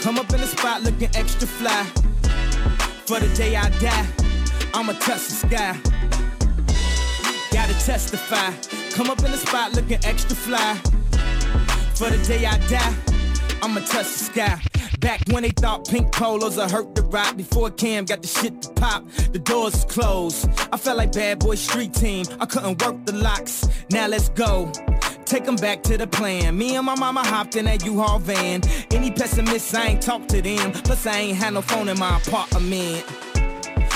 Come up in the spot looking extra fly. For the day I die, I'ma touch the sky. Gotta testify. Come up in the spot looking extra fly. For the day I die, I'ma touch the sky. Back when they thought pink polos would hurt the Roc Before Cam got the shit to pop, the doors closed I felt like bad boy street team, I couldn't work the locks Now let's go Take them back to the plan. Me and my mama hopped in that U-Haul van. Any pessimists, I ain't talk to them. Plus, I ain't had no phone in my apartment.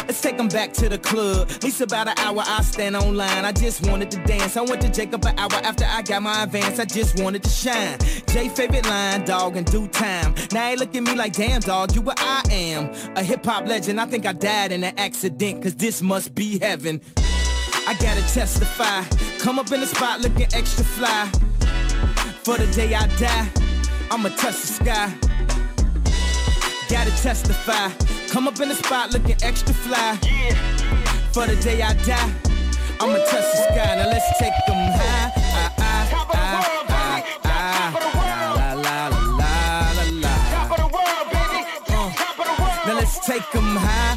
Let's take them back to the club. At least about an hour I stand online. I just wanted to dance. I went to Jacob an hour after I got my advance. I just wanted to shine. Jay favorite line, dog, in due time. Now he look at me like, damn, dog, you what I am. A hip hop legend. I think I died in an accident, cause this must be heaven. I gotta testify. Come up in the spot looking extra fly. For the day I die, I'ma touch the sky. Gotta testify. Come up in the spot looking extra fly. For the day I die, I'ma touch the sky. Now let's take them high. Ah, ah, ah, ah, ah. La, la, la, la, la, la. Uh. Now let's take them high.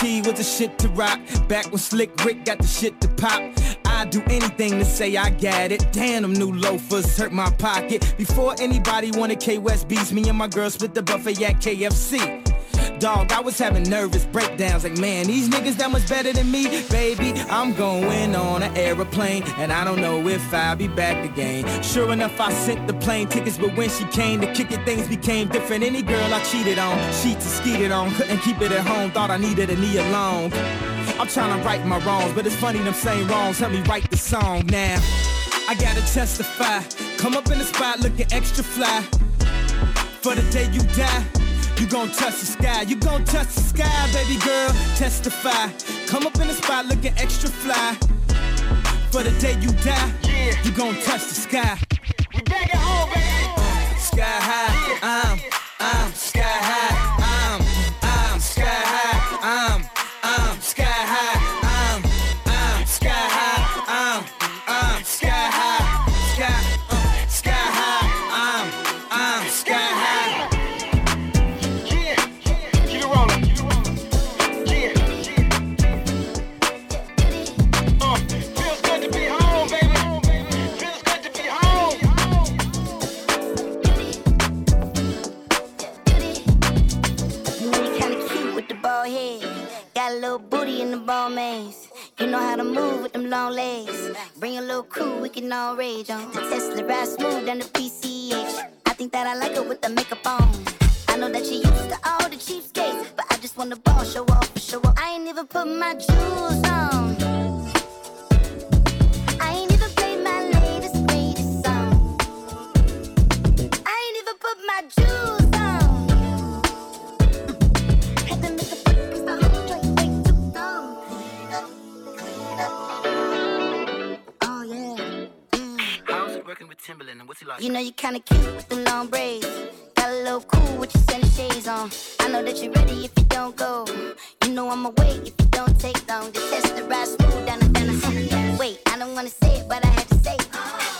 Gucci with the shit to rock. Back when Slick Rick got the shit to pop. I'd do anything to say I got it. Damn, them new loafers hurt my pocket. Before anybody wanted K West beats, me and my girl split the buffet at KFC. Dog, I was having nervous breakdowns like, man, these niggas that much better than me. Baby, I'm going on an aeroplane, and I don't know if I'll be back again. Sure enough, I sent the plane tickets, but when she came to kick it, things became different. Any girl I cheated on, she skeeted on, couldn't keep it at home, thought I needed a knee alone. I'm trying to right my wrongs, but it's funny them same wrongs help me write the song now. I gotta testify, come up in the spot looking extra fly. For the day you die, you gon' touch the sky. You gon' touch the sky, baby girl. Testify. Come up in the spot looking extra fly. For the day you die, Yeah. you gon' touch the sky. We back at home, baby. Sky high, I'm, I'm long legs. Bring a little crew, we can all rage on. Tesla ride smooth down the PCH. I think that I like her with the makeup on. I know that she used to all the cheapskates, but I just want the ball show off, show off. I ain't even put my jewels on. I ain't even played my latest, greatest song. I ain't even put my jewels with Timberland and what's he like? You know you kinda cute with the long braids. Got a little cool with your sunny shades on. I know that you're ready if you don't go. You know I'ma wait if you don't take long. The test the ride smooth down the down the Wait, I don't wanna say it, but I had to say it.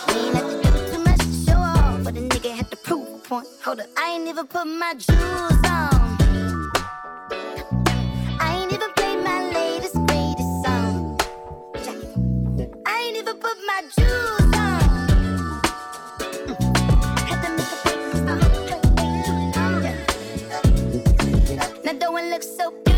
We ain't have to do too much to show off, but the nigga had to prove a point. Hold up, I ain't even put my jewels on. I ain't Now don't it look so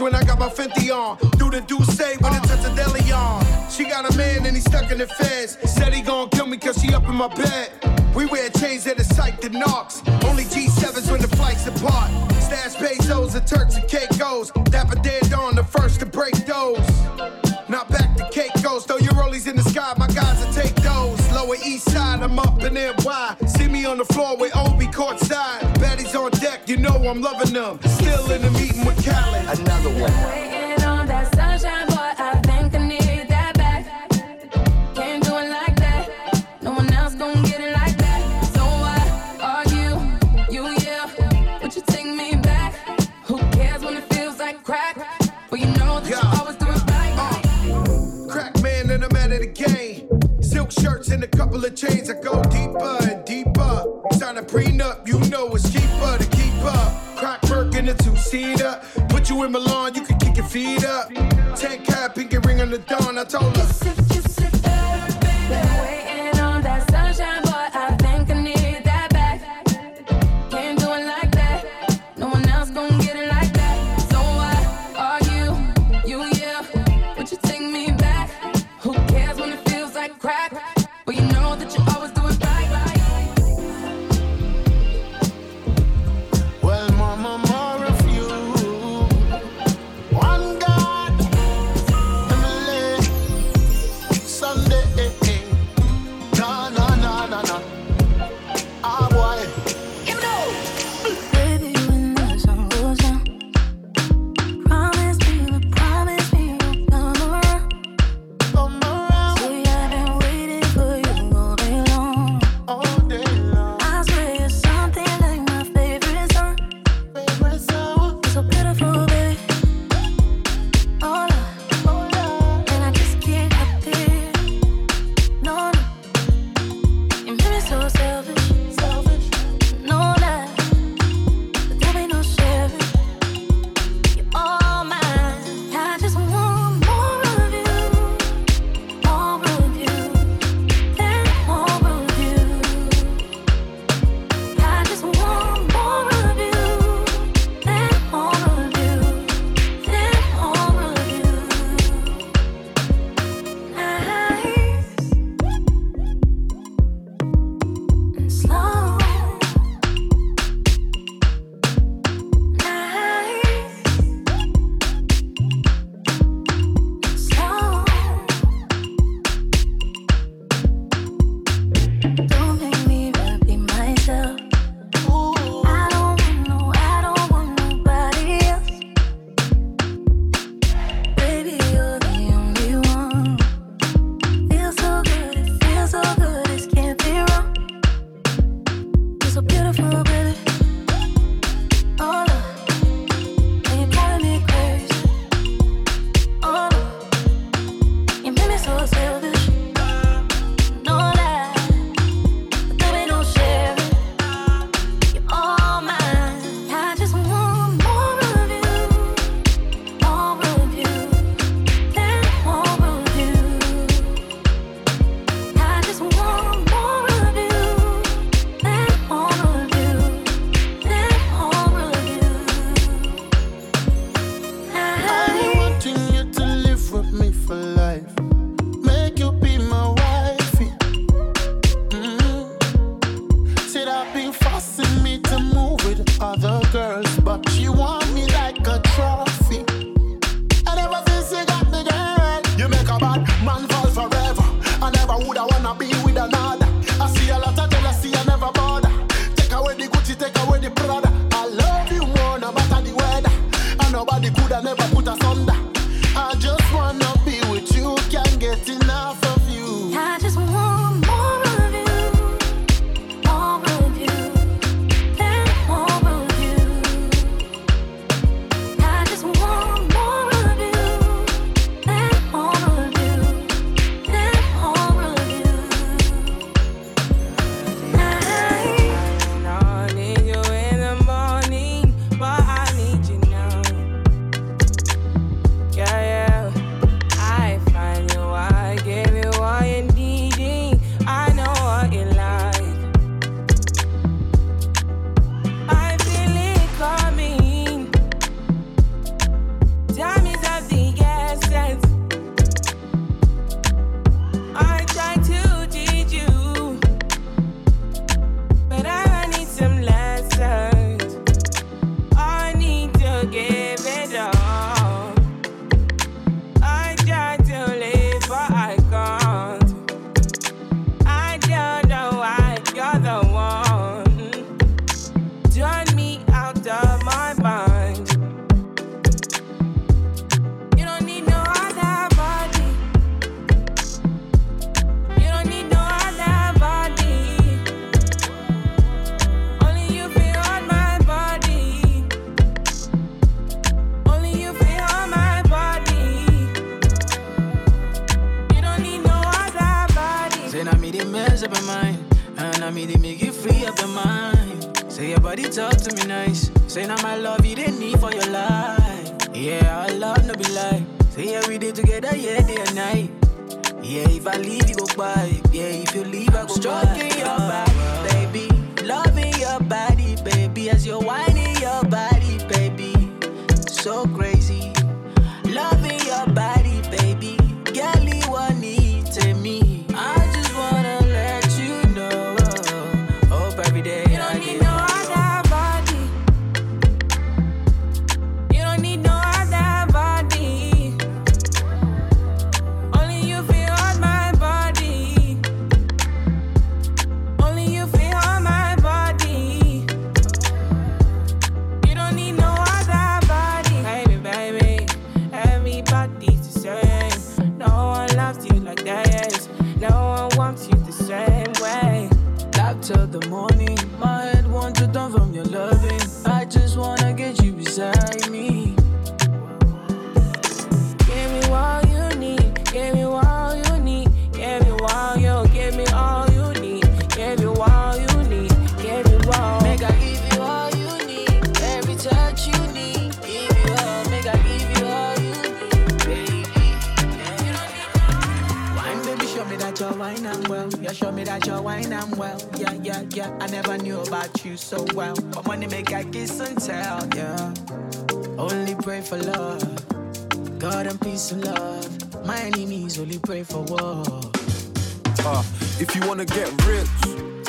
When I got my Fenty on. Do the do say when it touch a deli on. She got a man and he stuck in the feds. Said he gon' kill me cause she up in my bed. We wear chains that are psyched to knocks. Only G7s when the flights apart. Stash pesos and Turks and Caicos. Dapper dead on the first to break those. Now back to Caicos. Throw your rollies in the sky, Lower east side, I'm up in NY. See me on the floor with Obi courtside. Baddies on deck, you know I'm loving them. Still in the meeting with Khaled. Another one. Couple of chains. that go deeper and deeper. Sign a prenup, you know it's cheaper to keep up. Crack work in a two seater. Put you in Milan, you can kick your feet up. Ten cap, pinky ring on the dawn. I told her.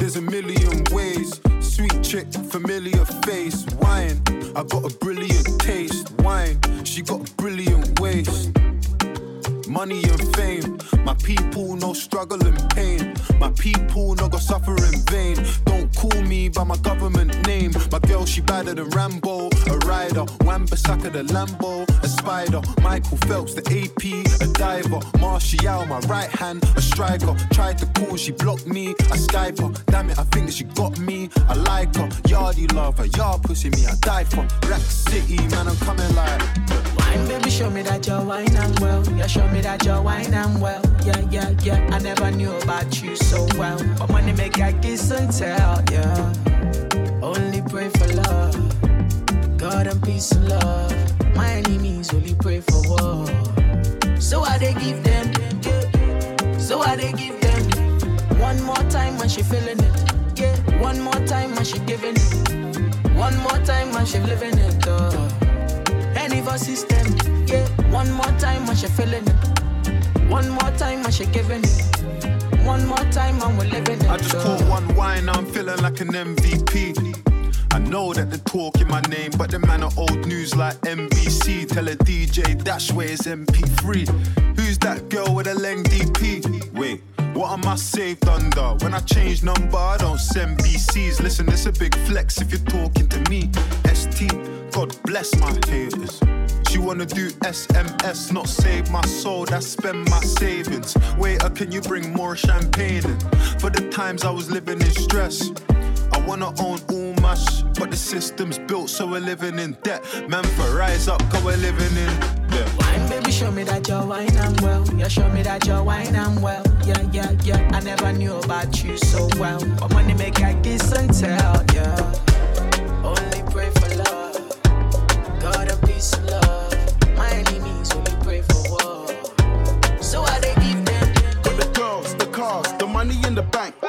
There's a million ways. Sweet chick, familiar face, wine. I got a brilliant taste, wine. She got a brilliant waist. Money and fame, my people no struggle and pain. My people no go suffer in vain. Don't call me by my government name. My girl, she badder than Rambo, a rider. Wamba Saka the Lambo, a spider. Michael Phelps, the AP, a diver. Martial, my right hand, a striker. Tried to call, she blocked me, I Skype. Damn it, I think that she got me, I like her. Yardy love her, yard pussy me, I die for. Rack City, man, I'm coming like. Wine, baby, show me that you're wine and well. Yeah, show me that you're wine and well. Yeah, yeah, yeah. I never knew about you so well. But money make I kiss and tell, yeah. Only pray for love. God and peace and love. My enemies only pray for war. So I they give them. So I they give them. One more time when she feeling it, yeah. One more time when she giving it. One more time when she living it, uh. Any for system, yeah. One more time when she feeling it. One more time when she giving it. One more time and we're living it. I just caught one wine, I'm feeling like an MVP. I know that they talk in my name, but the man are old news like NBC. Tell a DJ Dash where it's MP3. Who's that girl with a leng DP? Wait, what am I saved under? When I change number, I don't send BCs. Listen, it's a big flex if you're talking to me. ST, God bless my haters. She wanna do SMS, not save my soul, that's spend my savings. Waiter, can you bring more champagne in? For the times I was living in stress. I wanna own all my sh- but the system's built so we're living in debt. Man, for rise up, cause we're living in debt. Wine, baby, show me that you're wine and well. Yeah, show me that you're wine and well. Yeah, yeah, yeah. I never knew about you so well. But money make I kiss and tell, yeah. Money in the bank.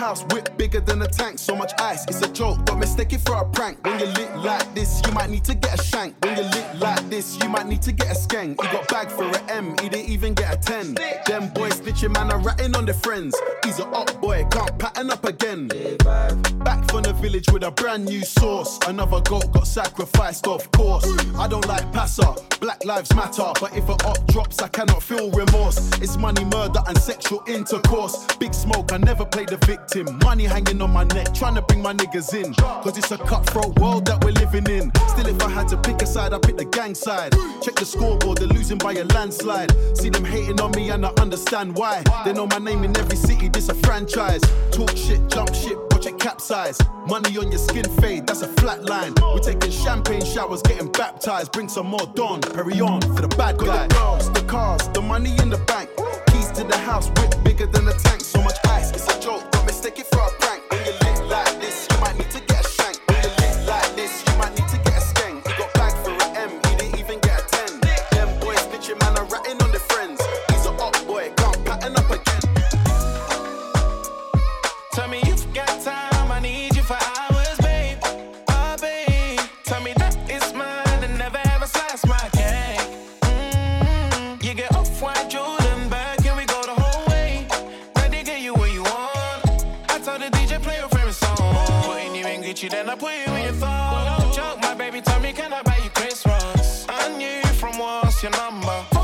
House, whip bigger than a tank. So much ice, it's a joke, but mistake it for a prank. When you lit like this, you might need to get a shank. When you lit like this, you might need to get a skeng. He got bagged for a M, he didn't even get a 10. Them boys snitching, man, are ratting on their friends. He's a up boy, can't pattern up again. Back from the village with a brand new sauce. Another goat got sacrificed, of course. I don't like passer, Black Lives Matter. But if a op drops, I cannot feel remorse. It's money, murder, and sexual intercourse. Big smoke, I never play the victim. Money hanging on my neck, trying to bring my niggas in. Cause it's a cutthroat world that we're living in. Still, if I had to pick a side, I'd pick the gang side. Check the scoreboard, they're losing by a landslide. See them hating on me, and I understand why. They know my name in every city, this a franchise. Talk shit, jump shit, watch it capsize. Money on your skin fade, that's a flat line. We're taking champagne showers, getting baptized. Bring some more dawn, hurry on for the bad guy. The girls, the cars, the money in the bank. To the house, whip bigger than a tank. So much ice, it's a joke. Don't mistake it for a prank. Your number.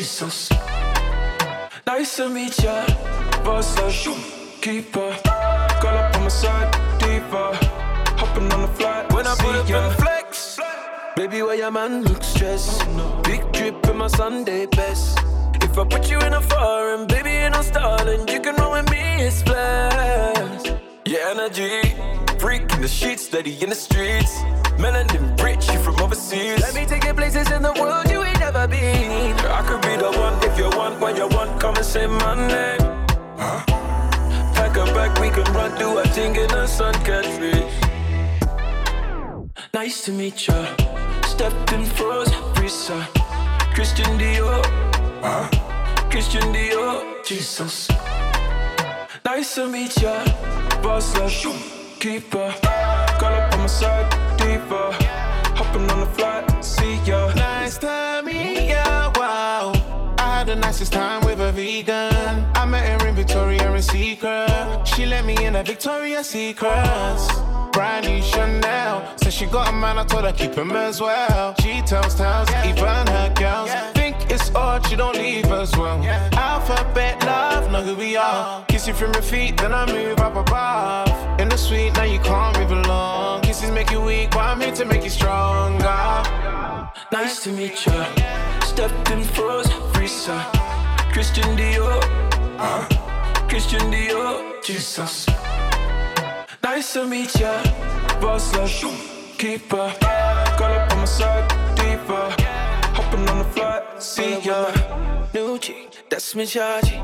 Jesus. Nice to meet ya. Boss uh, up, keeper. Girl up on my side, diva. Hopping on the flight, when I put up in flex. Baby, why your man look stressed? Big drip in my Sunday best. If I put you in a foreign, baby, ain't no stalling. You can roll with me, it's blessed. Yeah, energy. Freak in the sheets, steady in the streets. Melanin rich, you overseas. Let me take you places in the world you ain't never been. I could be the one if you want, when you want, come and say my name. Pack a bag, we can run, do a thing in the sun, can't. Nice to meet ya. Stepped in froze, Risa. Christian Dior. Uh, Christian Dior. Jesus. Nice to meet ya. Boss up, keeper. Girl up on my side, diva. On the flight, see ya. Nice to meet ya, wow. I had the nicest time with a vegan. I met her in Victoria and Secret. She let me in a Victoria's Secrets. Brand new Chanel. Said she got a man, I told her keep him as well. She tells tales, even her girls. Think it's odd, she don't leave as well. Alphabet love, know who we are. Kiss you from your feet, then I move up above. In the suite, now you can't move along. Kisses make you weak, but I'm here to make you stronger. Nice to meet ya. Stepped in froze, Risa. Christian Dior. Uh, Christian Dior. Jesus. Nice to meet ya. Boss up, keeper. Call up on my side, diva. Hopping on the flight, see ya. New chick, that's me chargy.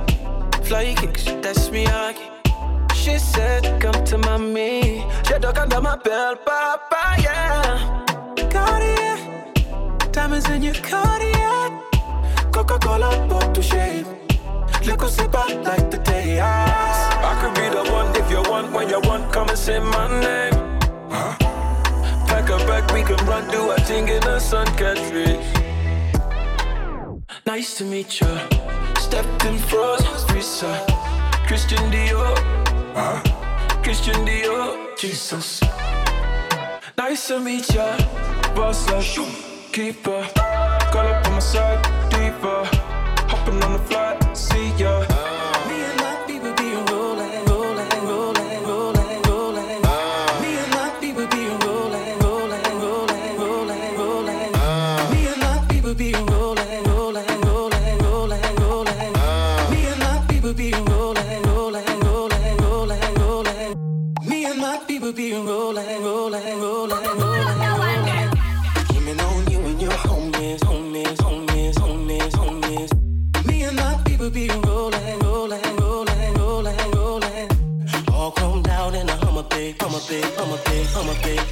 Fly kicks, that's me Aki. She said, come to mommy. She dug under my belt, papa, yeah. Cartier, diamonds in your Cartier. Coca-Cola bought to shape. Liquor sip out like the day I I could be the one if you want, when you want, come and say my name. Pack a bag, we can run, do a thing in the sun, catch reach nice to meet ya. Stepped in froze. visa. Christian Dior. Huh? Christian Dior. Jesus. Nice to meet ya. Boss like Shoom. keeper. Got up on my side, deeper. Hopping on the fly. I'm a big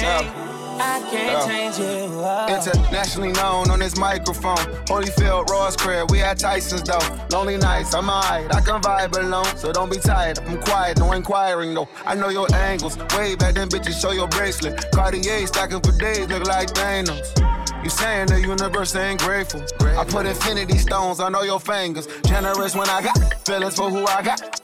can't. I can't change you. Oh. Internationally known on this microphone. Holyfield, Ross Craig, we at Tyson's though. Lonely nights, I'm alright. I can vibe alone, so don't be tired. I'm quiet, no inquiring though. I know your angles. Way back then, bitches, show your bracelet. Cartier stacking for days, look like Thanos. You saying the universe ain't grateful. I put infinity stones on all your fingers. Generous when I got feelings for who I got.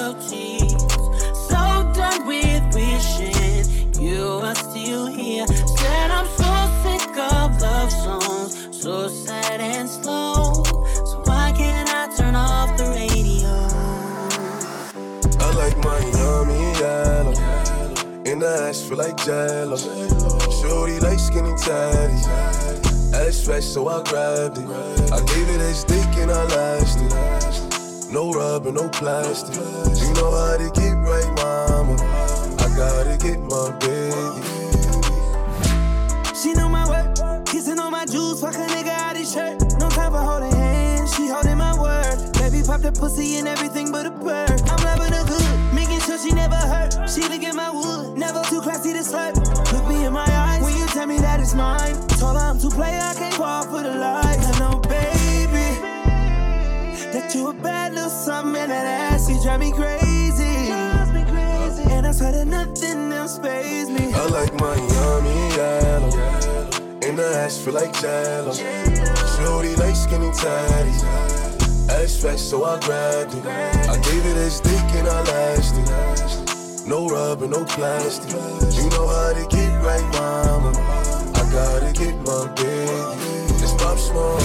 of tears. So done with wishing you are still here. Said I'm so sick of love songs, so sad and slow. So why can't I turn off the radio? I like my yummy yellow, and the eyes feel like Jello. Shorty like skinny tatties. Ass fresh, so I grabbed it. I gave it a stick and I lasted. No rubber, no plastic. You know how to get right, mama. I gotta get my baby. She know my work, kissing on my jewels, fuck a nigga out his shirt. No time for holding hands, she holding my word. Baby pop the pussy and everything but a bird. I'm loving her good, making sure she never hurt. She look at my wood, never too classy to slut. Look me in my eyes when you tell me that it's mine. Told her I'm too play, I can't fall you a bad little something and that ass, you drive me crazy. And I swear that nothing else pays me. I like Miami yellow. In the ass feel like jello. Shorty like skinny tatty. Ass fat, so I grabbed it. I gave it a stick and I lasted. No rubber, no plastic. You know how to get right, mama. I gotta get my baby. It's pop small.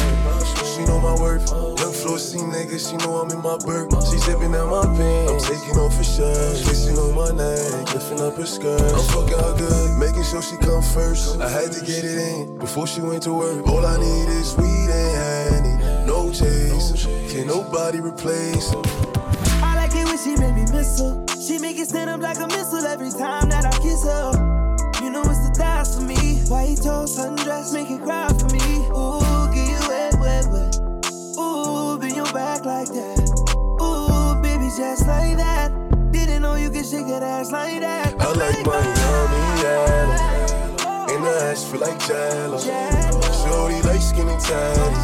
She know my worth. Floor C nigga, she know I'm in my burp. She zipping out my pants. I'm taking off her shirt. Kissing on my neck, lifting up her skirt. I'm fucking her good, making sure she come first. I had to get it in before she went to work. All I need is weed and honey. No chase. Can nobody replace. I like it when she make me miss her. She make it stand up like a missile every time that I kiss her. You know it's the thighs for me. White toast, sundress, make it cry for me. Like that. Ooh, baby, just like that. Didn't know you could shake that ass like that. I like Miami yellow. In the ass feel like jello. Shorty like skinny tatty.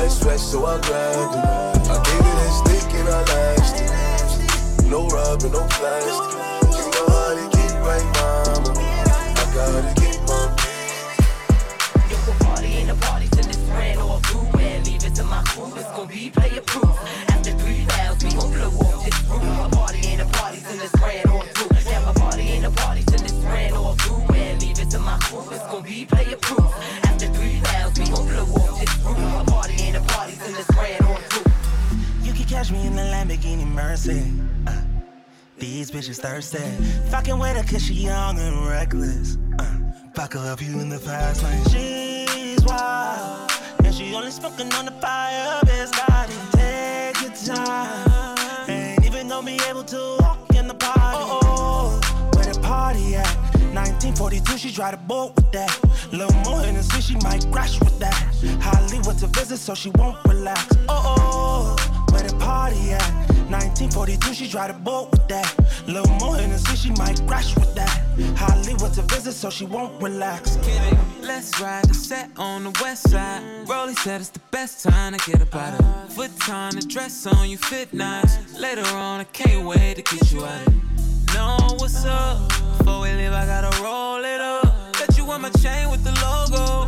Ass fresh, so I grabbed it. I gave it a stick and I lasted. No rubber, no plastic. You know how to get right, mama. I gotta get my Yo, the party ain't a party till it's red or blue. And leave it to my crew, it's gonna be be player proof. After three rounds, we gon' blow off this roof. My party ain't a party till it's red or blue. You can catch me in the Lamborghini Mercy. Uh, these bitches thirsty. Fucking with her cause she young and reckless. Uh, fuck her up you in the fast lane. She's wild. And she only smoking on the fire. Biscotti. Take your time. Ain't even gonna be able to walk in the party. Oh, oh, where the party at? 1942, she drive the boat with that. Little more Hennessy, she might crash with that. Hollywood's a visit, so she won't relax. Oh, oh, where the party at? 1942, she drive the boat with that. Little more Hennessy, she might crash with that. Hollywood's a visit, so she won't relax. Let's ride the set on the west side. Rolly said it's the best time to get up out of Foot time, the dress on you fit nice. Later on, I can't wait to get you out of Know what's up? Before we leave, I gotta roll it up. Got you on my chain with the logo.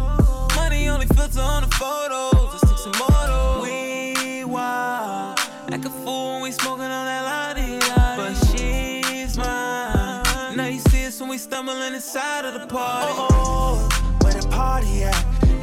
Money only filter on the photos. Let's take some more. We wild. Act a fool when we smoking on that lottie. But she's mine. Now you see us when we stumbling inside of the party. Oh, oh, where the party at?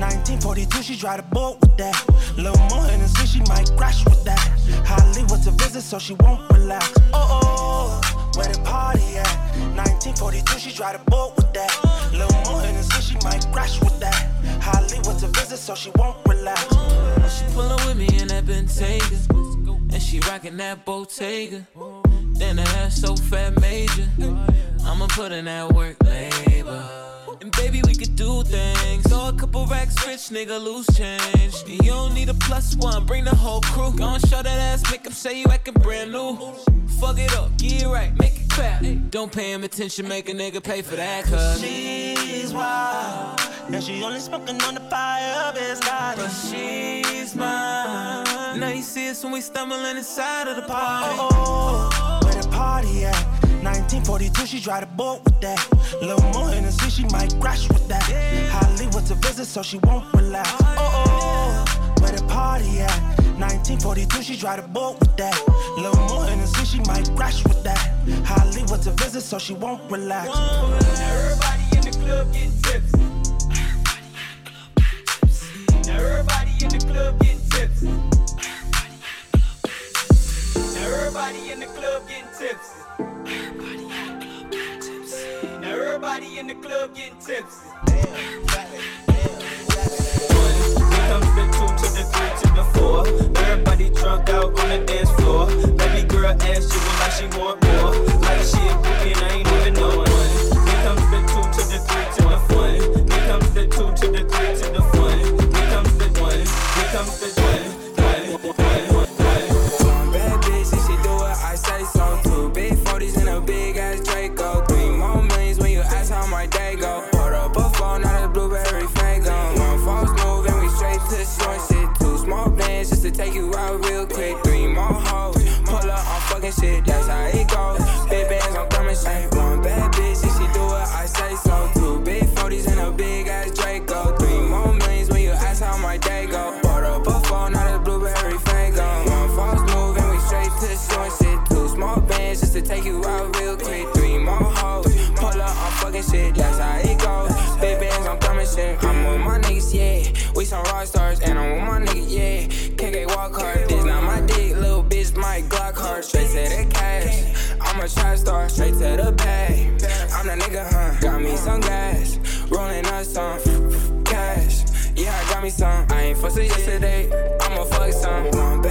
1942, she drive the boat with that. Little more Hennessy, she might crash with that. Hollywood's a visit, so she won't relax. Oh, oh, where the party at? 1942, she drive the boat with that. Little more Hennessy, she might crash with that. Hollywood's a visit, so she won't relax. She pullin' with me in that Bentayga. And she rockin' that Bottega. Then her hair so fat major. I'ma put in that work labor. And baby, we do things. So a couple racks rich, nigga, loose change. And you don't need a plus one, bring the whole crew. Gon' show that ass, make say you actin' brand new. Fuck it up, get it right, make it clap. Don't pay him attention, make a nigga pay for that, cuz. She's wild. And she only smoking on the fire, Biscotti. But she's mine. Now you see us when we stumbling inside of the party. Oh, oh, oh. where the party at? 1942, she drive the boat with that. Little more Hennessy, she might crash with that. Hollywood's a visit, so she won't relax. Oh, oh, where the party at? 1942, she drive the boat with that. Little more Hennessy, she might crash with that. Hollywood's a visit, so she won't relax. Everybody in the club getting tipsy. Everybody in the club getting tipsy. Everybody in the club getting tipsy. Now club getting tipsy. One, here comes the two to the three to the four. Everybody drunk out on the dance floor. Baby girl ass jiggle like she want more. Like she a shit booking, I ain't even knowing. Here comes the two to the three to the fun. Here comes the two Got me some gas, rolling up some cash. Yeah, I got me some. I ain't fussing yesterday. I'ma fuck some.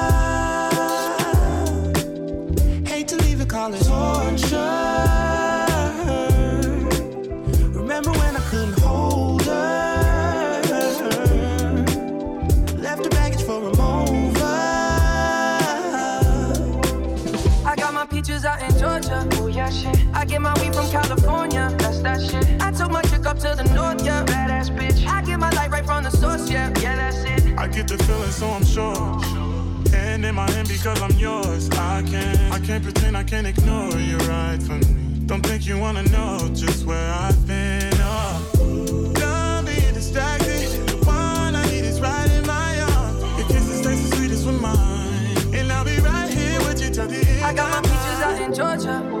Call it torture. Remember when I couldn't hold her? Left the baggage for a mover. I got my peaches out in Georgia. Oh yeah, shit. I get my weed from California. That's that shit. I took my chick up to the north, yeah. Badass bitch. I get my light right from the source, yeah. Yeah, that's it. I get the feeling, so I'm sure. And in my hand because I'm yours. I can't, I can't pretend, I can't ignore you right from me. Don't think you wanna know just where I've been. Oh. Done being distracted. The one I need is right in my arms. Your kisses taste the sweetest with mine. And I'll be right here with you till the end. I got my peaches out in Georgia.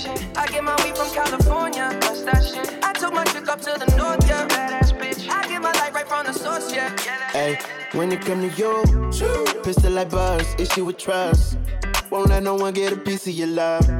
Shit. I get my weed from California. That's that shit. I took my chick up to the north, yeah. Badass bitch. I get my light right from the source, yeah. Yeah, Hey, when it come to you, pistol like buzz, issue with trust. Won't let no one get a piece of your love.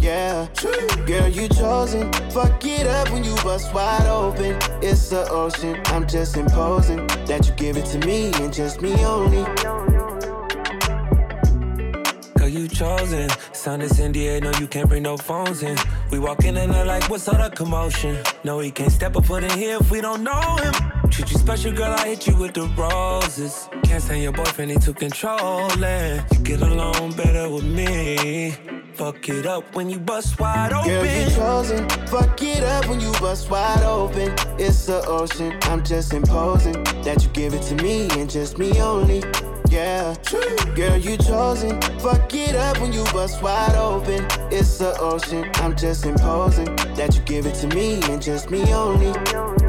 Yeah, girl, you chosen. Fuck it up when you bust wide open. It's the ocean. I'm just imposing that you give it to me and just me only. Girl, you chosen. Sound is NDA, no, you can't bring no phones in. We walk in and they're like, what's all the commotion? No, he can't step a foot in here if we don't know him. Treat you special, girl, I hit you with the roses. Can't stand your boyfriend, he too controlling. You get along better with me. Fuck it up when you bust wide open. Girl, you chosen. Fuck it up when you bust wide open. It's the ocean. I'm just imposing that you give it to me and just me only. Yeah, girl, you chosen. Fuck it up when you bust wide open. It's the ocean. I'm just imposing that you give it to me and just me only.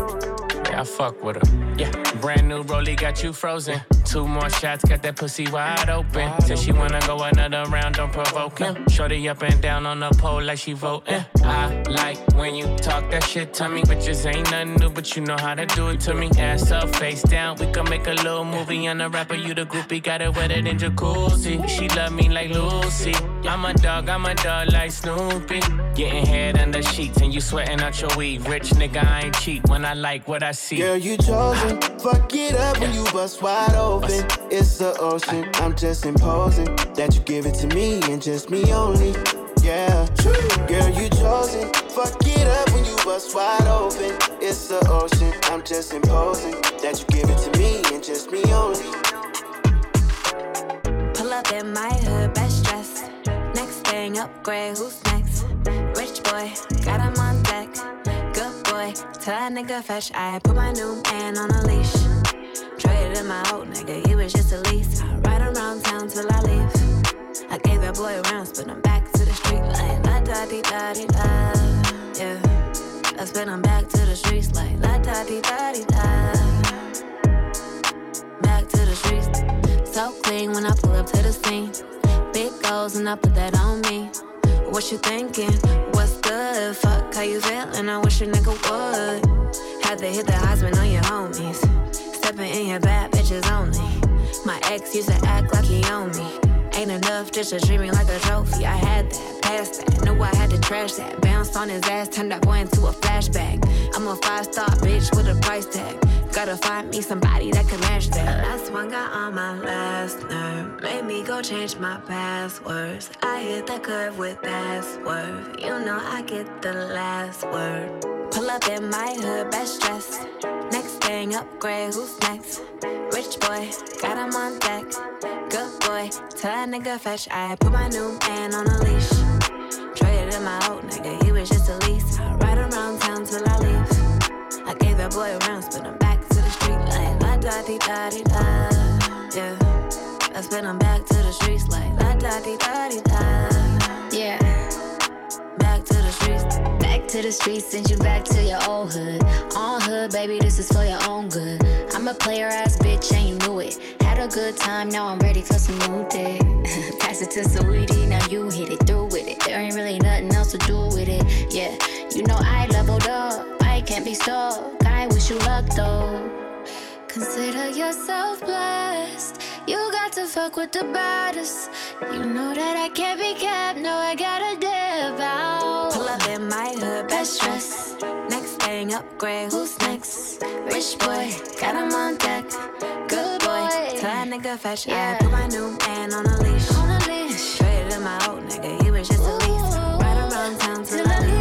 I fuck with her. Yeah, brand new rollie got you frozen. Two more shots, got that pussy wide open. Said she wanna go another round, don't provoke him. Shorty up and down on the pole like she voting. I like when you talk that shit to me. Bitches ain't nothing new, but you know how to do it to me. Ass up, face down, we can make a little movie on the rapper. You the groupie, got it wetter than jacuzzi. She love me like Lucy. I'm a dog, I'm a dog like Snoopy. Getting head under sheets and you sweating out your weed. Rich nigga, I ain't cheap when I like what I see. Girl, you chosen. Fuck it up when you bust wide open. It's the ocean. I'm just imposing that you give it to me and just me only. Yeah, true. girl, you chosen. Fuck it up when you bust wide open. It's the ocean. I'm just imposing that you give it to me and just me only. Pull up in my hood, best dressed. Next thing, upgrade, who's next? Rich boy, got him on deck. Boy, tell that nigga fetch. I put my new man on a leash. Traded in my old nigga, he was just a lease. I ride around town till I leave. I gave that boy rounds, but I'm back to the street like la da di da di da. Yeah, I spin him back to the streets like la da di da di da. Back to the streets, so clean when I pull up to the scene. Big goals and I put that on me. What you thinking? Fuck how you feeling? I wish a nigga would. Had to hit the Heisman on your homies. Stepping in your bad bitches only. My ex used to act like he owned me. Ain't enough just to treat me like a trophy. I had that, passed that, knew I had to trash that. Bounced on his ass, turned that boy into a flashback. I'm a five star bitch with a price tag. Gotta find me somebody that can match that. Last one got on my last nerve. Made me go change my passwords. I hit the curve with password. You know I get the last word. Pull up in my hood, best dressed. Next thing, upgrade, who's next? Rich boy, got him on deck. Good boy, tell that nigga fetch. I put my new man on a leash. Traded in my old nigga, he was just a lease. I ride around town till I leave. I gave that boy rounds, but I'm da di da di da. Yeah, I spin him back to the streets like la da di da di da. Yeah. Back to the streets. Back to the streets, send you back to your old hood. On hood, baby, this is for your own good. I'm a player ass bitch, and you knew it. Had a good time, now I'm ready for some new dick. Pass it to Saweetie, now you hit it through with it. There ain't really nothing else to do with it. Yeah, you know I leveled up, I can't be stuck. I wish you luck though. Consider yourself blessed. You got to fuck with the baddest. You know that I can't be kept. No, I gotta dip out. Pull up in my hood, best dressed. Next thing, upgrade, who's next? Rich boy, got him on deck. Good boy, tell that nigga fetch. I put my new man on a leash. On a leash. Traded in my old nigga, he was just a lease. Ride around town till I leave.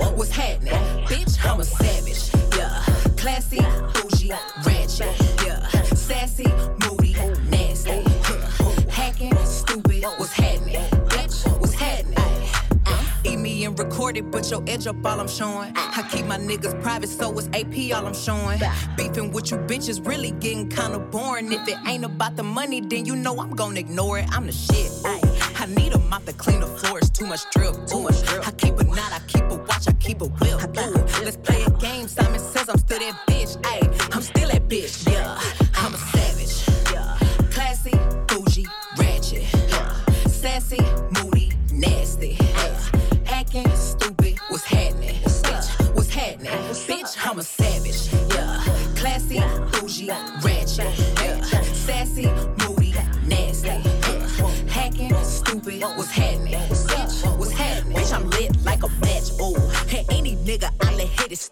What's happening? Bitch, I'm a savage. Yeah. Classy, bougie, ratchet. Yeah. Sassy, moody, nasty. Hacking, stupid, what's happening? Bitch, what's happening? Uh, eat me and record it, but your edge up all I'm showing. I keep my niggas private, so it's AP all I'm showing. Beefing with you bitches really getting kinda boring. If it ain't about the money, then you know I'm gonna ignore it. I'm the shit. I need a mop to clean the floors. Too much drip. Too much drip. I keep a knot, I keep a watch, I keep a whip. Ooh. Let's play a game. Simon says I'm still that bitch. Ayy, I'm still that bitch. Yeah, I'm a savage. Yeah, classy, bougie, ratchet. Yeah, sassy, moody, nasty. Yeah, acting stupid. What's happening? Bitch, what's happening? Bitch, I'm a savage. Yeah, classy, bougie, ratchet. Yeah, sassy, moody, nasty. Yeah, hacking, stupid. What's happening?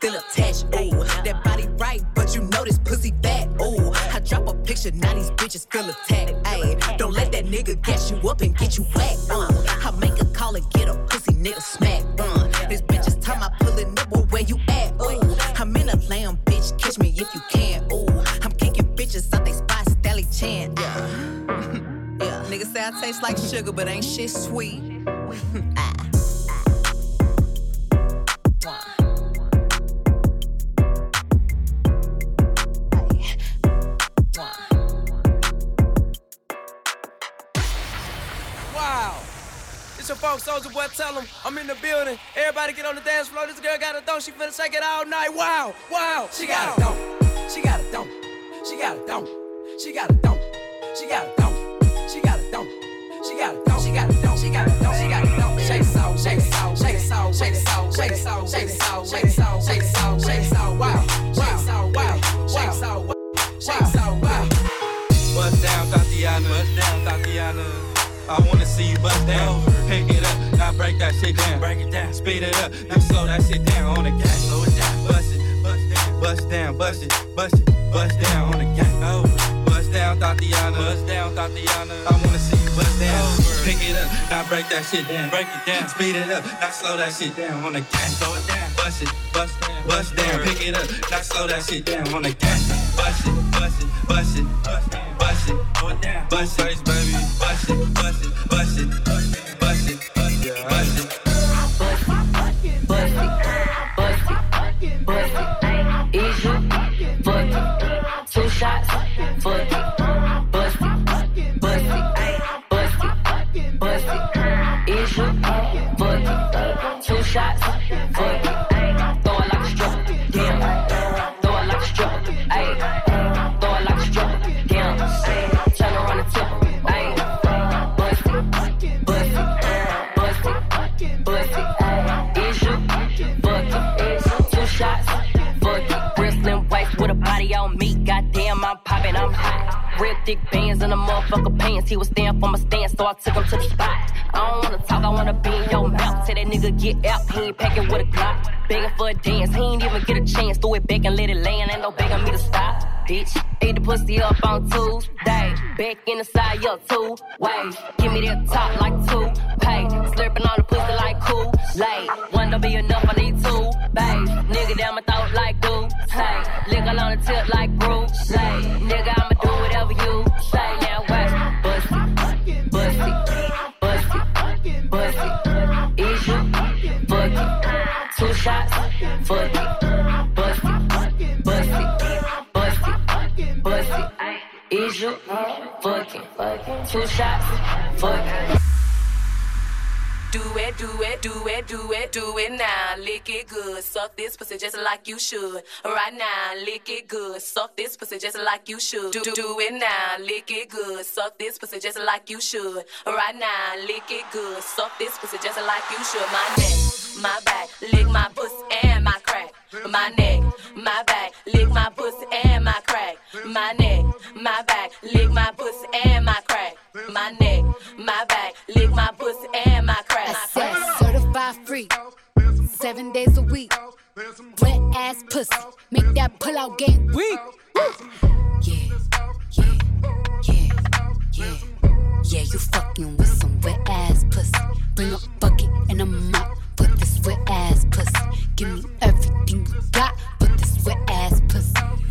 Still attached. Ooh, that body right, but you know this pussy fat. Ooh, I drop a picture, now these bitches feel attacked. Ayy, don't let that nigga gas you up and get you whacked. Uh, I make a call and get a pussy nigga smack. Uh, this bitch is time I pull it up, where you at? Ooh, I'm in a lamb, bitch, catch me if you can. Ooh, I'm kicking bitches out they spot, Stelly Chan. Yeah. yeah, niggas say I taste like sugar, but ain't shit sweet. Tell them I'm in the building. Everybody get on the dance floor. This girl got a dope. She finna shake it all night. Wow, wow. She got a dope. She got a dope. She got a dope. She got a dope. She got a dope. She got a dope. She got a dope. She got a dope. That shit down. Break it down, speed it up, now slow that shit down on the gas. Slow it down, bust it, bust down, bust down, bust it, bust it, bust down on the gas. Oh, bust down, Tatiana. Bust down, Tatiana. I wanna see you bust down. Pick it up, now break that shit down. Break it down, speed it up, now slow that shit down on the gas. Slow it down, bust it, bust down, bust down. Pick it up, now slow that shit down on the gas. Bust it, bust it, bust it, bust it, bust it, slow it down. Bust it, baby, bust it, bust it, bust it, bust it, bust it, bust it, yeah. Thick bands in the motherfucker pants. He was stand for my stance, so I took him to the spot. I don't wanna talk, I wanna be in your mouth. Say that nigga get out, he ain't packing with a Glock. Begging for a dance, he ain't even get a chance. Throw it back and let it land, ain't no begging me to stop. Bitch, eat the pussy up on Tuesday. Back in the side, yo, two ways. Give me that top like two pay. Slurping on the pussy like cool. Late, one don't be enough, I need two bays. Nigga down my throat like do say. Lick on the tip like. Lay, nigga, I'ma Two shots, fuck. Do it, do it, do it, do it, do it now. Lick it good. Suck this pussy just like you should. Right now, lick it good. Suck this pussy just like you should. Do, do it now. Lick it good. Suck this pussy just like you should. Right now, lick it good. Suck this pussy just like you should. My neck, my back, lick my pussy and my crack. My neck, my back, lick my pussy and my crack. My neck, my back, lick my pussy and my crack. My neck, my back, lick my pussy and my crack. Said certified free, seven days a week. Wet ass pussy, make that pull out game weak. Yeah, yeah, yeah, yeah. Yeah, you fucking with some wet ass pussy. Bring a bucket and a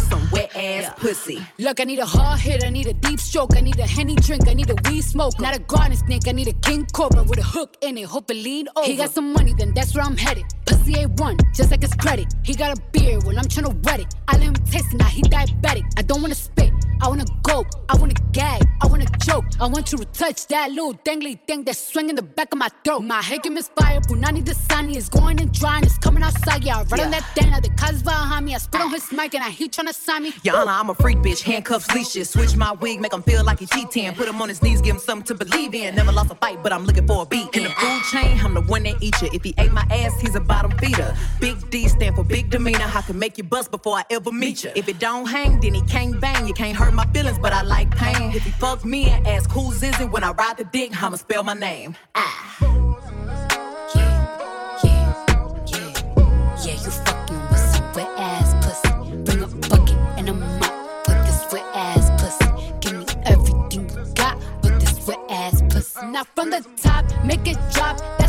some wet ass pussy. Look, I need a hard hit, I need a deep stroke, I need a henny drink, I need a weed smoke, not a garden snake, I need a king cobra with a hook in it, hope it lean over. He got some money, then that's where I'm headed. Pussy A1, just like his credit. He got a beard, well, I'm tryna wet it. I let him taste it, now he diabetic. I don't wanna spit, I wanna go, I wanna gag, I wanna choke. I want you to touch that little dangly thing that's swinging the back of my throat. My head can misfire, Punani the sunny is going and drying, it's coming outside, yeah. I run on that Dana, the cuz behind me, I spit on his mic and I he tryna sign me. Honor, I'm a freak bitch, handcuffs, leashes. Switch my wig, make him feel like he cheating. Put him on his knees, give him something to believe in. Never lost a fight, but I'm looking for a beat. In the food chain, I'm the one that eat you. If he ate my ass, he's a bottom feeder. Big D stand for big demeanor. I can make you bust before I ever meet you. If it don't hang, then he can't bang. You can't hurt my feelings, but I like pain. If he fucks me and ask who's is it when I ride the dick, I'ma spell my name. Ah. Yeah, you fucking with some wet ass pussy. Bring a bucket and a mop for this wet ass pussy. Give me everything you got for this wet ass pussy. Now from the top, make it drop. That's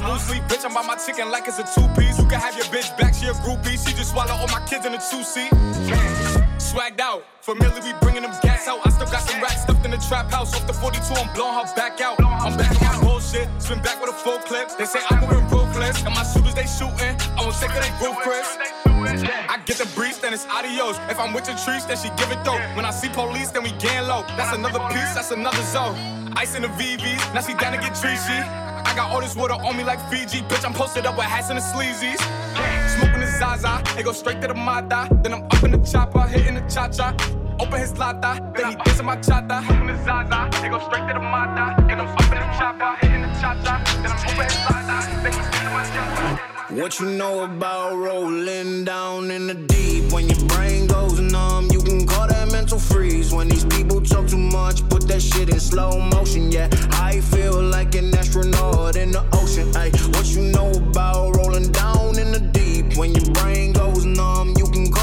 blue sleep. Bitch, I'm by my chicken like it's a two piece. You can have your bitch back, she a groupie. She just swallow all my kids in a two seat. Swagged out, familiar, we bringing them gas out. I still got some racks stuffed in the trap house. Off the 42, I'm blowing her back out. I'm back on my bullshit, swim back with a full clip. They say I'm moving ruthless, and my shooters they shooting. I won't take of they roof, Chris. I get the breeze, then it's adios. If I'm with your trees, then she give it though. When I see police, then we gang low. That's another piece, that's another zone. Ice in the VVs, now she down to get treachy. Got all this water on me like Fiji. Bitch, I'm posted up with hats and the sleazies. Smoking the Zaza, they go straight to the Mata. Then I'm up in the chopper, hitting the cha cha. Open his lata, then he dancing my chata. Smoking the Zaza, they go straight to the Mata. Then I'm up in the chopper, hitting the cha cha. Then I'm open his lata, then he dancing my chata. What you know about rolling down in the deep? When your brain goes numb, mental freeze when these people talk too much. Put that shit in slow motion, yeah. I feel like an astronaut in the ocean. Ay, what you know about rolling down in the deep? When your brain goes numb, you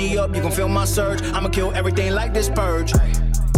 up, you can feel my surge. I'ma kill everything like this purge.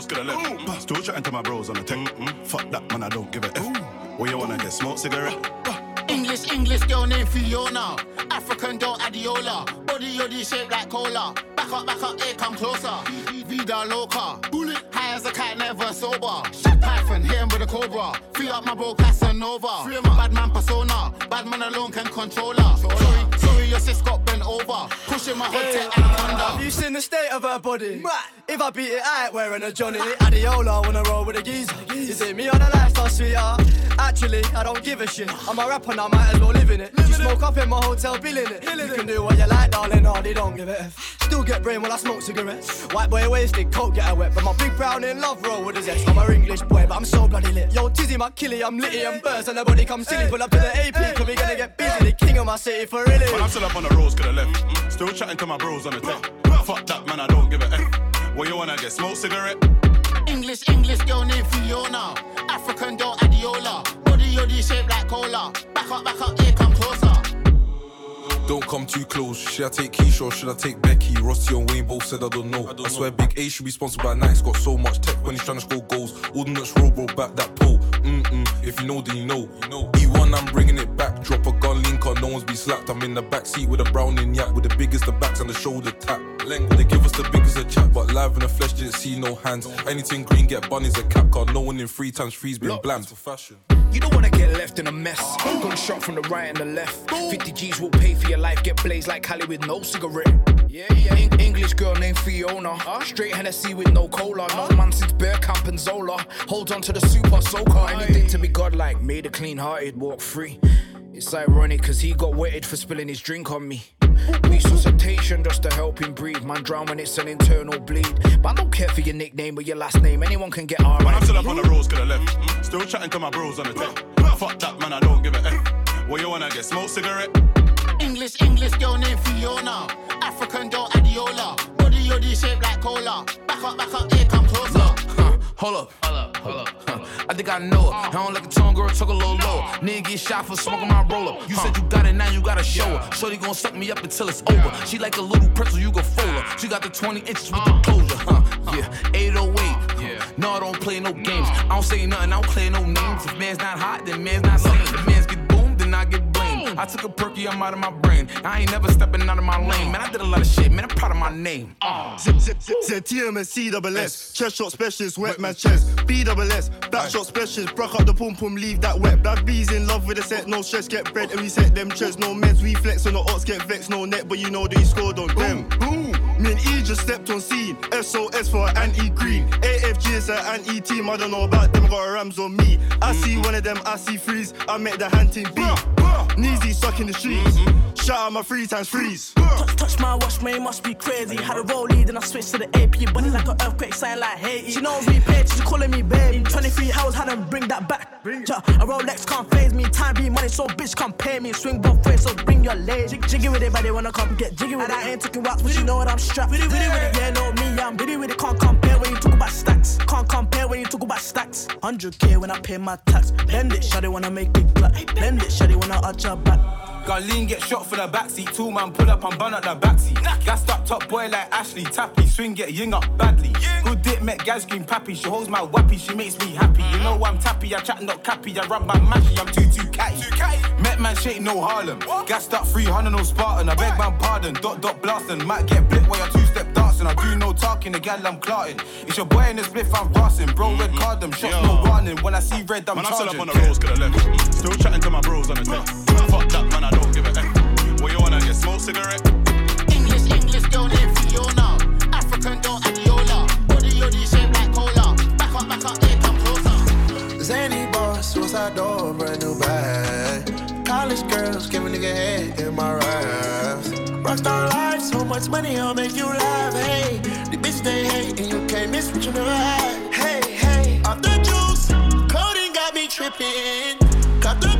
I'm still up on the roads, could have left. Still chatting to my bros on the tech. Mm, fuck that, man, I don't give a F. What you wanna get smoke cigarette? English, English girl named Fiona. African girl Adeola. Body yoddy shaped like cola. Back up, back up, here come closer. Vida loca. Bullet. High as a cat, never sober. Shit Python, hit him with a cobra. Free up my bro Casanova. Bad man persona. Bad man alone can control her. Sorry, your sis got bent over. Pushing my hood to anaconda. Have you seen the state of her body? If I beat it out wearing a Johnny Adeola wanna roll with a geezer. You see me on a lifestyle, sweetheart. Actually, I don't give a shit. I'm a rapper now, might as well live in it. You smoke up in my hotel, bill in it. You can do what you like, darling, all they don't give a F. Still get brain when I smoke cigarettes. White boy wasted, coke get her wet. But my big brown in love roll with a zest. I'm a English boy, but I'm so bloody lit. Yo, Tizzy, my killie, I'm litty, I'm burst. And nobody come silly. Pull up to the AP, cause we gonna get busy. The king of my city for really. Man, I'm still up on the roads, could have left. Still chatting to my bros on the tech. Fuck that, man, I don't give a F. Where you wanna get smoke cigarette? English, English girl named Fiona. African girl Adeola. Body yoddy shaped like cola. Back up, back up, here come. Don't come too close. Should I take Keisha or should I take Becky? Rossi and Wayne both said I don't know. I, swear Big A should be sponsored by Nike's got so much tech when he's trying to score goals. All the nuts roll, bro, back that pole. Mm-mm, if you know, then you know. E1, I'm bringing it back. Drop a gun link on, no one's be slapped. I'm in the back seat with a brown Browning yak with the biggest the backs and the shoulder tap. Length, they give us the biggest a chat, but live in the flesh didn't see no hands. Anything green, get bunnies a cap card. No one in three times three's been bland for fashion. You don't wanna get left in a mess. Gunshot from the right and the left. 50 G's will pay for your life. Get blazed like Cali with no cigarette. Yeah, yeah. En- English girl named Fiona. Straight Hennessy with no cola. No man since Bergkamp and Zola. Hold on to the super soaker. Anything to be godlike. Made a clean hearted, walk free. It's ironic cause he got wetted for spilling his drink on me. Resuscitation just to help him breathe. Man, drown when it's an internal bleed. But I don't care for your nickname or your last name. Anyone can get R. Man, I'm still up on the roads, could have left. Still chatting to my bros on the tech. Fuck that, man, I don't give a F. Where you wanna get smoke cigarette? English, English girl named Fiona. African girl Adeola. Body yoddy shaped like cola. Back up, back up, here come closer. Hold up. Hold up, hold up. Huh, I think I know it. I don't like a tongue girl, talk a little low. Nigga get shot for smoking my roll up. You said you got it, now you gotta show her. Shorty gon' suck me up until it's over. She like a little pretzel, you go fold her. She got the 20 inches with the uh. closure, huh? Uh. Yeah, 808. Yeah. No, I don't play no games. I don't say nothing, I don't play no names. If man's not hot, then man's not lame. If man's get boomed, then I get blamed. I took a perky, I'm out of my brain. I ain't never stepping out of my lane. Man, I did a lot of shit, man. I'm proud of my name. Zip, zip, zip, zip, TMS, CWS. Chest shot specialist, wet man chest. BWS, back shot specialist. Broke up the pum pum, leave that wet. Bad bees in love with a set, no stress, get bread. And we set them chest, no meds. We flex on the odds, get vexed, no net. But you know that he scored on them. Boom. Me and E just stepped on scene. SOS for anti green. AFG is an anti team. I don't know about them, got a Rams on me. I see one of them, I see freeze. I met the hand team B. Kneesy stuck in the streets. Shout out my three times freeze. Touch, touch my watch, man, must be crazy. Had a rollie, then I switched to the AP. Bunny like an earthquake, sign like Haiti. She knows me, paid, she's calling me baby. 23 hours, had them bring that back. A Rolex can't phase me. Time be money, so bitch can't pay me. Swing both ways, so bring your leg. Jig, jiggy with it, but they wanna come get jiggy with it. I ain't taking rocks, but you know what I'm strapped. Biddy with it, yeah, know me, I'm biddy with it. Can't compare when you talk about stacks. Can't compare when you talk about stacks. 100k when I pay my tax. Bend it, shawty wanna make it clap. Bend it, shawty wanna arch your back. Garlene get shot for the backseat. Two man pull up and burn up the backseat. Gassed up top boy like Ashley. Tappy, swing get ying up badly. Good dick met gas scream pappy. She holds my wappy, she makes me happy. You know I'm tappy, I chat not cappy. I rub my mashy, I'm too too catty. Met man shake no Harlem. Gassed up 300 no Spartan. I beg man pardon. Dot dot blasting. Might get blit while you two step dancing. I do no talking, the gal I'm clarting. It's your boy in the spliff, I'm brassing. Bro, red mm-hmm. card them. Shots no warning. When I see red, I'm Man, I charging. up on the could have left. Still chatting to my bros on the text. Fuck that, man, I don't cigarette? English, English girl named Fiona. African girl Adeola. Body yoddy shaped like cola. Back up, back up, here come closer. Zany boss, suicide door, brand new bag. College girls, give a nigga head in my raps. Rockstar life, so much money, I'll make you laugh. Hey, the bitch they hate, and you can't miss what you never had. Hey, hey, off the juice, coding got me tripping. Got the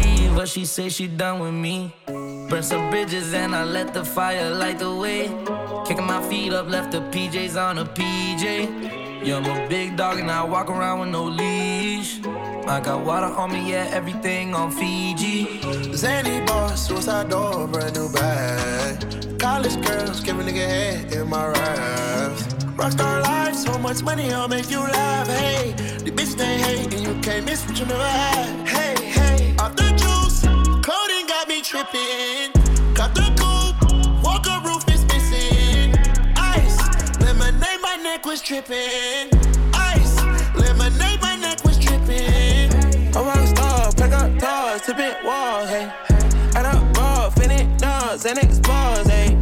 but she say she done with me. Burn some bridges and I let the fire light the way. Kicking my feet up, left the PJs on a PJ. Yeah, I'm a big dog and I walk around with no leash. I got water on me, yeah, everything on Fiji. Zany boss, suicide door, brand new bag. College girls, give a nigga head in my raps. Rockstar life, so much money, I'll make you laugh. Hey, the bitch they hate, and you can't miss what you never had. Was tripping. Ice, lemonade, my neck was tripping. A rock star, pack up doors, tipping walls, hey. Add up raw, finish dogs, and expose, hey.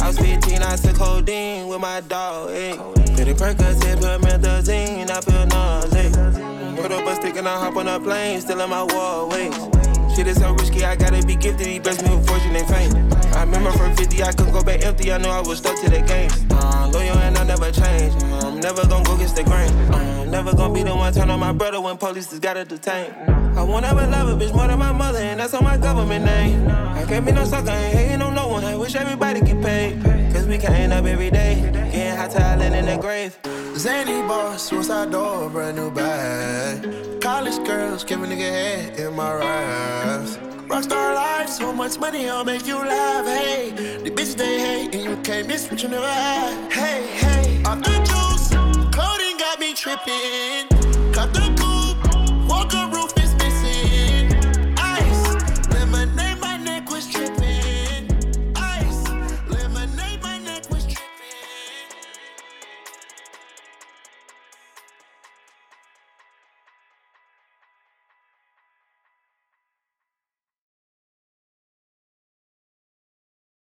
I was 15, I took codeine with my dog, hey. Pretty Percocet, promethazine, I feel nauseous. Put up a stick and I hop on a plane, still in my wall, wait. Shit is so risky, I gotta be gifted. He blessed me with fortune and fame. I remember from 50, I couldn't go back empty. I knew I was stuck to the game. Uh, loyal and I never change. Uh, I'm never gonna go against the grain. Uh, I'm never gonna be the one turn on my brother when police just gotta detain. I won't ever love a bitch more than my mother, and that's on my government name. I can't be no sucker, ain't hating on no one. I wish everybody get paid. Cause we can't up every day. Getting hot talent in the grave. Zany boss, suicide door, brand new bag. College girls, give a nigga head in my raps. Rockstar life, so much money, I'll make you laugh. Hey, the bitch they hate, and you can't miss what you never had. Hey, hey, off the juice, codeine got me tripping.